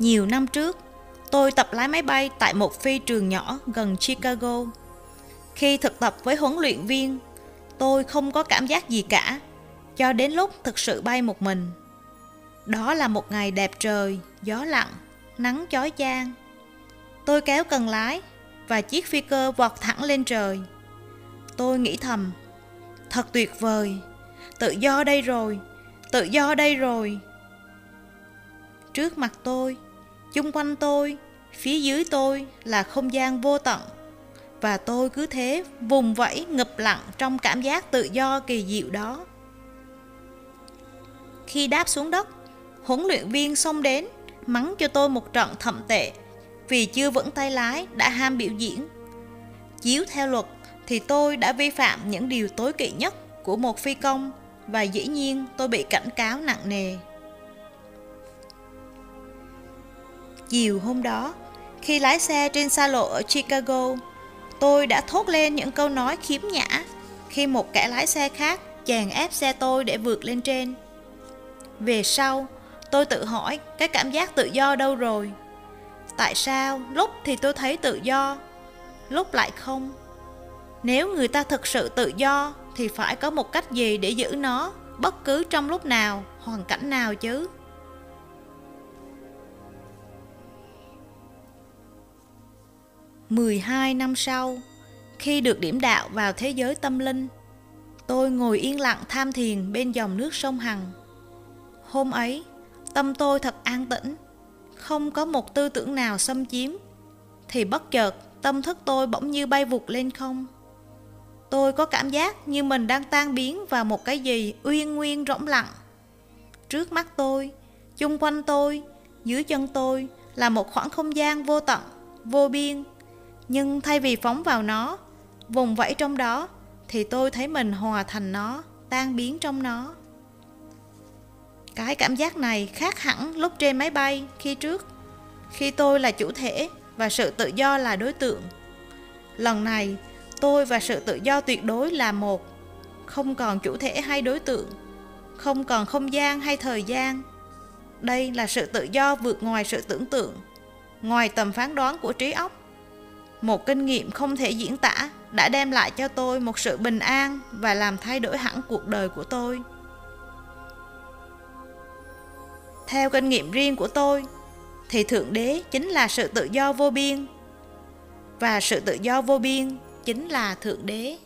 Nhiều năm trước, tôi tập lái máy bay tại một phi trường nhỏ gần Chicago. Khi thực tập với huấn luyện viên, tôi không có cảm giác gì cả, cho đến lúc thực sự bay một mình. Đó là một ngày đẹp trời, gió lặng, nắng chói chang. Tôi kéo cần lái và chiếc phi cơ vọt thẳng lên trời. Tôi nghĩ thầm, thật tuyệt vời, tự do đây rồi, tự do đây rồi. Trước mặt tôi, chung quanh tôi, phía dưới tôi là không gian vô tận. Và tôi cứ thế vùng vẫy ngập lặng trong cảm giác tự do kỳ diệu đó. Khi đáp xuống đất, huấn luyện viên xông đến, mắng cho tôi một trận thậm tệ vì chưa vững tay lái đã ham biểu diễn. Chiếu theo luật thì tôi đã vi phạm những điều tối kỵ nhất của một phi công và dĩ nhiên tôi bị cảnh cáo nặng nề. Chiều hôm đó, khi lái xe trên xa lộ ở Chicago, tôi đã thốt lên những câu nói khiếm nhã khi một kẻ lái xe khác chèn ép xe tôi để vượt lên trên. Về sau, tôi tự hỏi cái cảm giác tự do đâu rồi? Tại sao lúc thì tôi thấy tự do, lúc lại không? Nếu người ta thực sự tự do thì phải có một cách gì để giữ nó bất cứ trong lúc nào, hoàn cảnh nào chứ? Mười hai năm sau, khi được điểm đạo vào thế giới tâm linh, tôi ngồi yên lặng tham thiền bên dòng nước sông Hằng. Hôm ấy, tâm tôi thật an tĩnh, không có một tư tưởng nào xâm chiếm, thì bất chợt tâm thức tôi bỗng như bay vụt lên không. Tôi có cảm giác như mình đang tan biến vào một cái gì uyên nguyên rỗng lặng. Trước mắt tôi, chung quanh tôi, dưới chân tôi là một khoảng không gian vô tận, vô biên. Nhưng thay vì phóng vào nó, vùng vẫy trong đó, thì tôi thấy mình hòa thành nó, tan biến trong nó. Cái cảm giác này khác hẳn lúc trên máy bay khi trước, khi tôi là chủ thể và sự tự do là đối tượng. Lần này, tôi và sự tự do tuyệt đối là một, không còn chủ thể hay đối tượng, không còn không gian hay thời gian. Đây là sự tự do vượt ngoài sự tưởng tượng, ngoài tầm phán đoán của trí óc. Một kinh nghiệm không thể diễn tả đã đem lại cho tôi một sự bình an và làm thay đổi hẳn cuộc đời của tôi. Theo kinh nghiệm riêng của tôi, thì Thượng Đế chính là sự tự do vô biên. Và sự tự do vô biên chính là Thượng Đế.